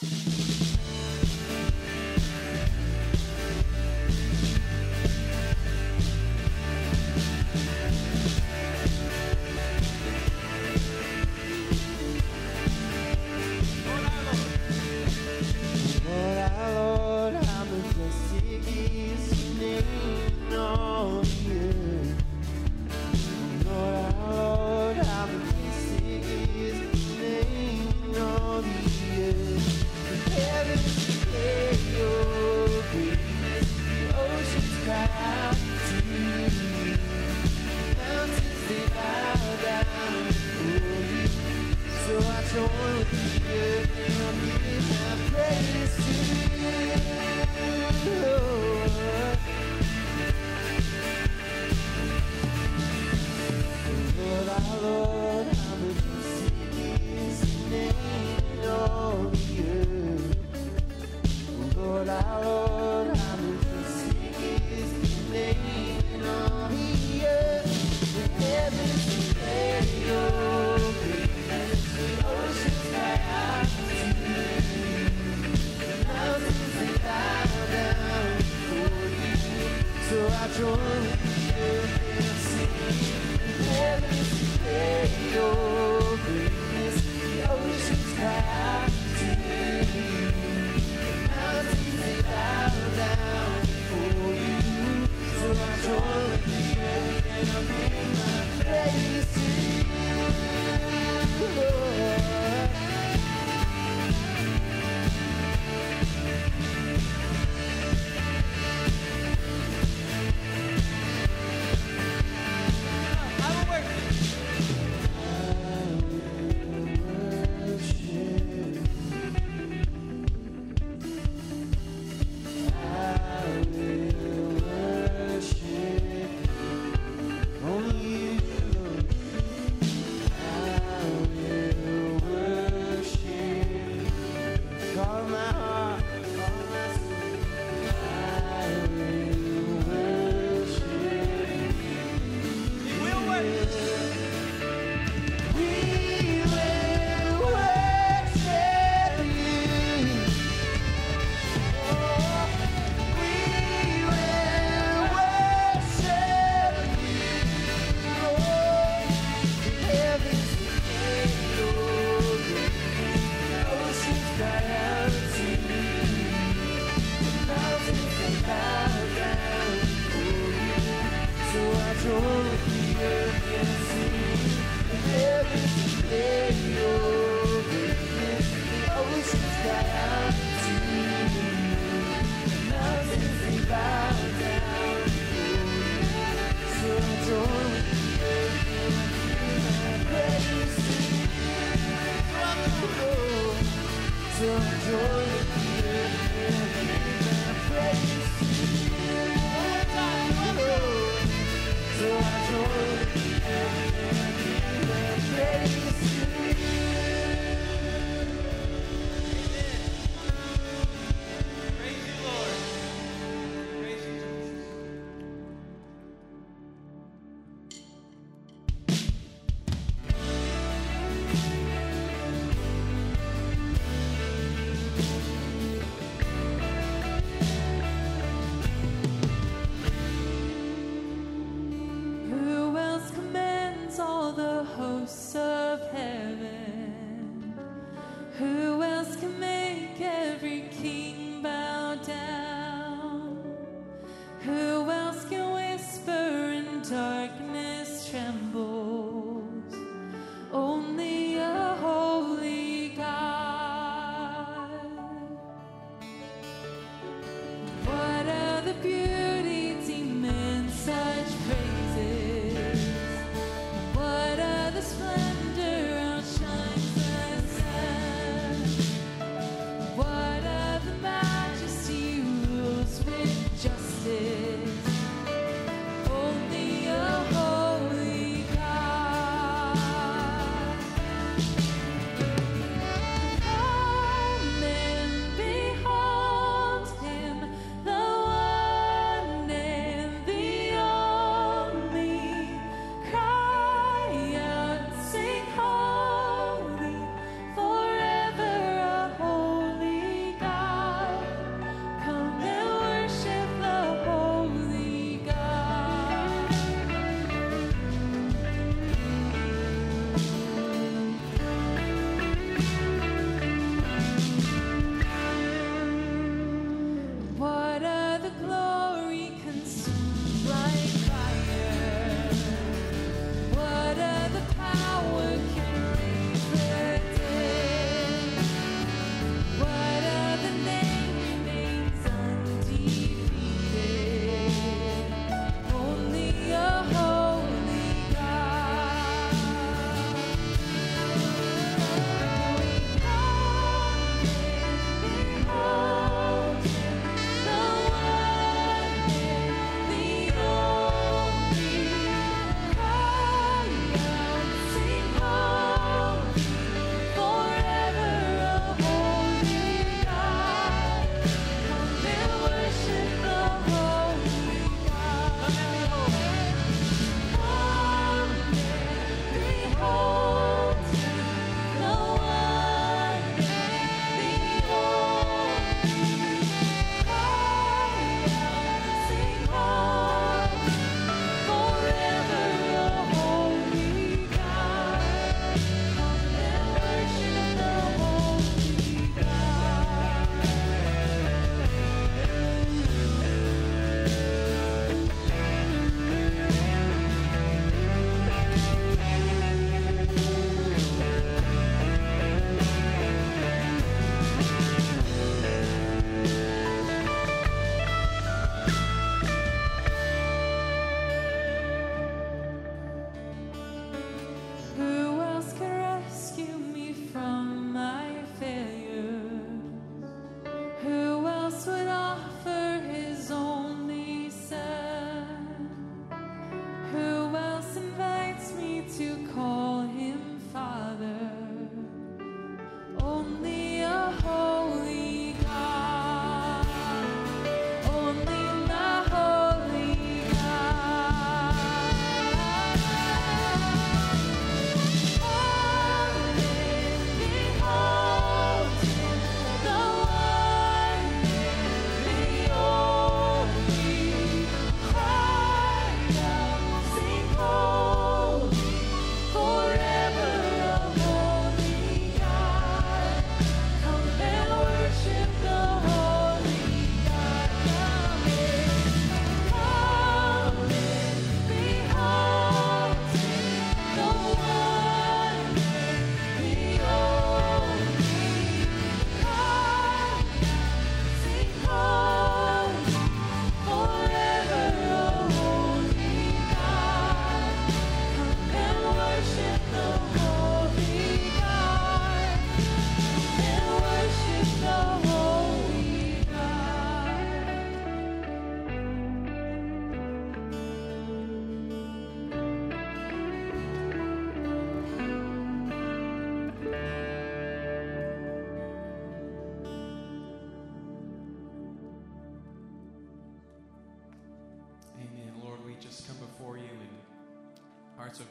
Lord, and I give my praise oceans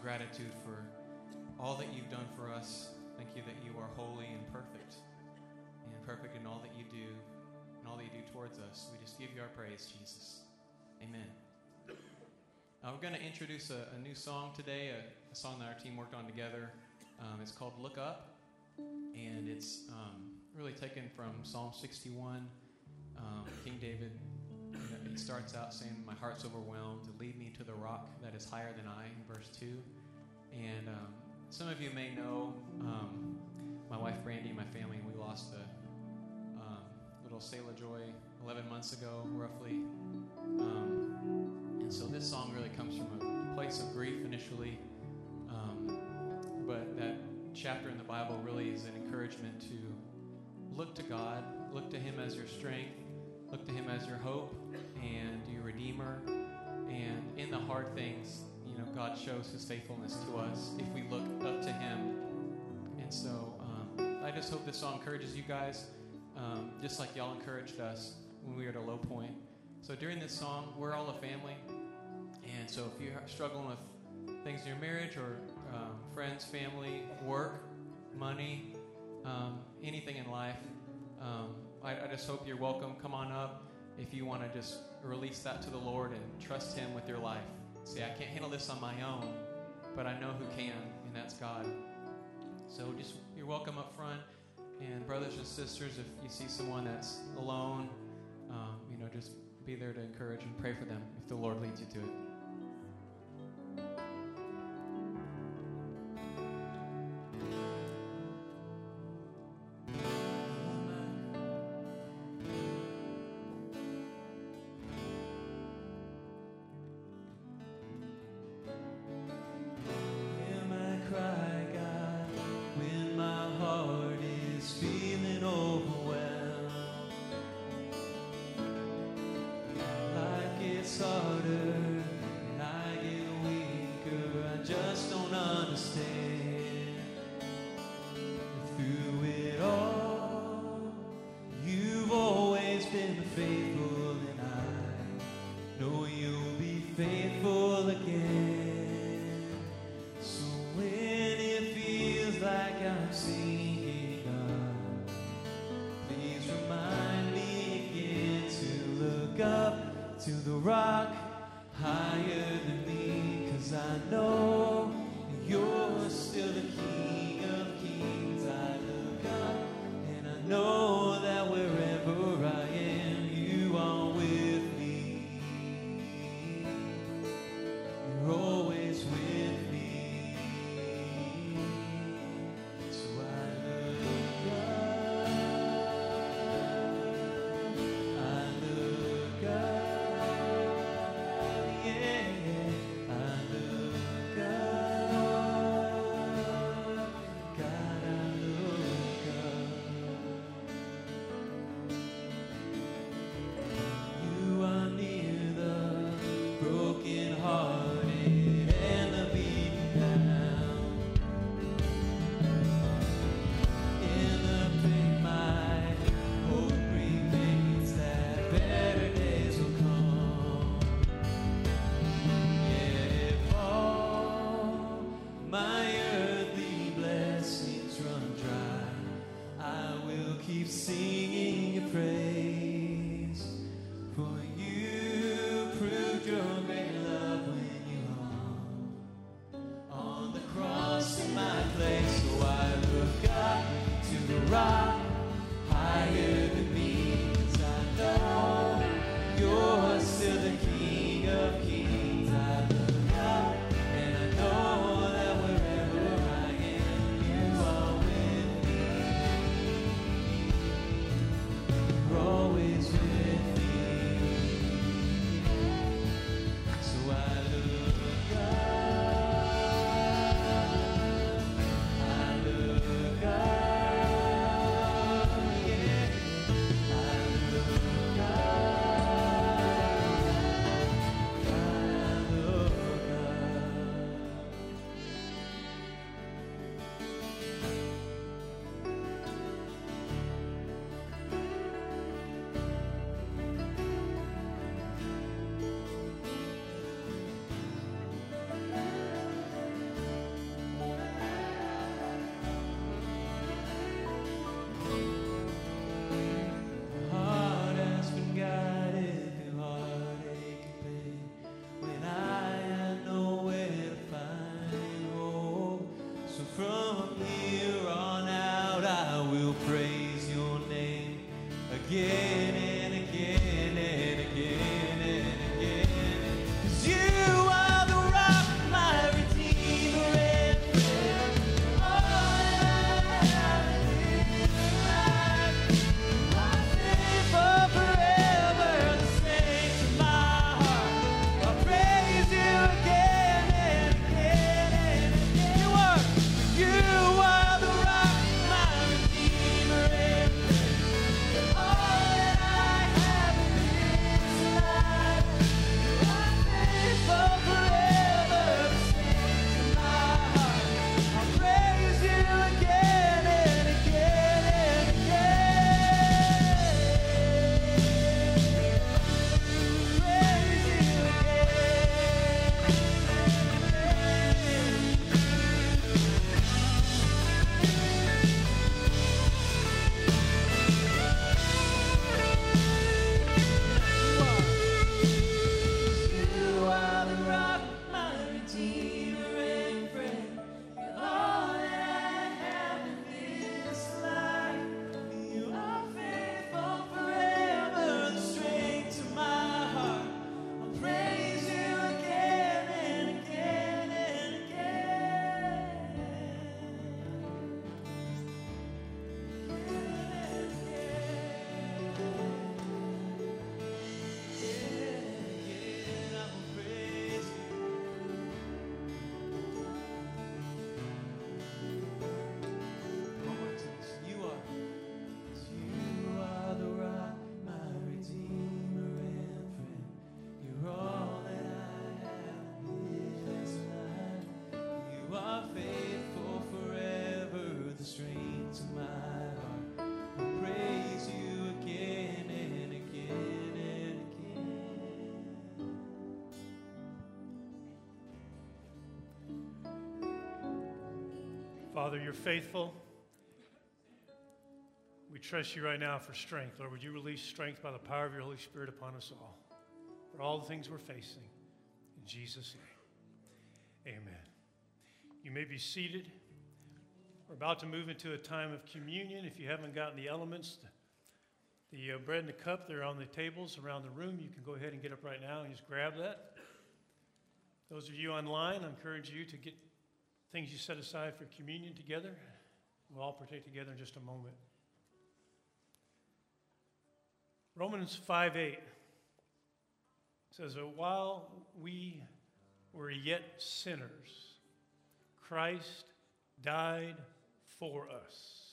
gratitude for all that you've done for us. Thank you that you are holy and perfect, and perfect in all that you do and all that you do towards us. We just give you our praise, Jesus. Amen. Uh, we're going to introduce a, a new song today, a, a song that our team worked on together. Um, it's called Look Up, and it's um, really taken from Psalm 61. Um, King David it starts out saying, My heart's overwhelmed. Lead me to the rock that is higher than I, verse 2. And um, some of you may know um, my wife Brandy and my family, we lost a um, little Selah Joy 11 months ago, roughly. Um, and so this song really comes from a place of grief initially. Um, but that chapter in the Bible really is an encouragement to look to God, look to Him as your strength, look to Him as your hope and your Redeemer. And in the hard things, God shows His faithfulness to us if we look up to Him. And so um, I just hope this song encourages you guys, um, just like y'all encouraged us when we were at a low point. So during this song, we're all a family. And so if you're struggling with things in your marriage or um, friends, family, work, money, um, anything in life, um, I, I just hope you're welcome. Come on up if you want to just release that to the Lord and trust Him with your life say, I can't handle this on my own, but I know who can, and that's God. So just you're welcome up front. And brothers and sisters, if you see someone that's alone, um, you know, just be there to encourage and pray for them if the Lord leads you to it. to the rock higher than me, cause I know you're still the key. Father, you're faithful. We trust you right now for strength. Lord, would you release strength by the power of your Holy Spirit upon us all for all the things we're facing. In Jesus' name, amen. You may be seated. We're about to move into a time of communion. If you haven't gotten the elements, the, the uh, bread and the cup, they're on the tables around the room. You can go ahead and get up right now and just grab that. Those of you online, I encourage you to get things you set aside for communion together. We'll all partake together in just a moment. Romans 5 8 says that while we were yet sinners, Christ died for us.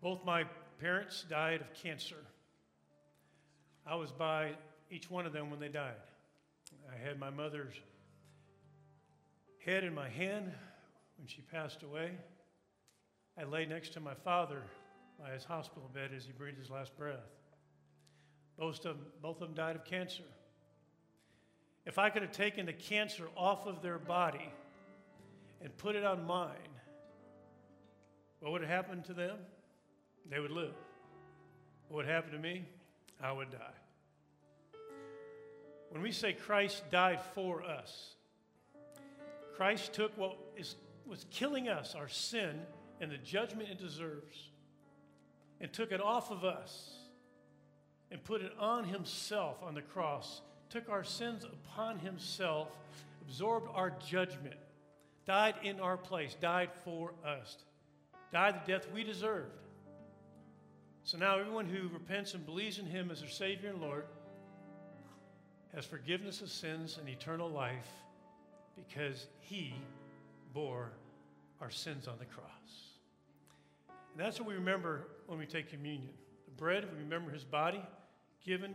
Both my parents died of cancer. I was by each one of them when they died. I had my mother's head in my hand when she passed away. I lay next to my father by his hospital bed as he breathed his last breath. Both of, them, both of them died of cancer. If I could have taken the cancer off of their body and put it on mine, what would have happened to them? They would live. What would happen to me? I would die. When we say Christ died for us, Christ took what is, was killing us, our sin, and the judgment it deserves, and took it off of us and put it on himself on the cross, took our sins upon himself, absorbed our judgment, died in our place, died for us, died the death we deserved. So now everyone who repents and believes in him as their Savior and Lord has forgiveness of sins and eternal life because he bore our sins on the cross. And that's what we remember when we take communion. The bread, we remember his body given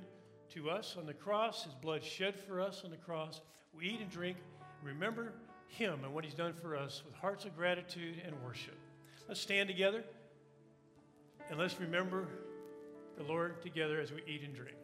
to us on the cross, his blood shed for us on the cross. We eat and drink, remember him and what he's done for us with hearts of gratitude and worship. Let's stand together and let's remember the Lord together as we eat and drink.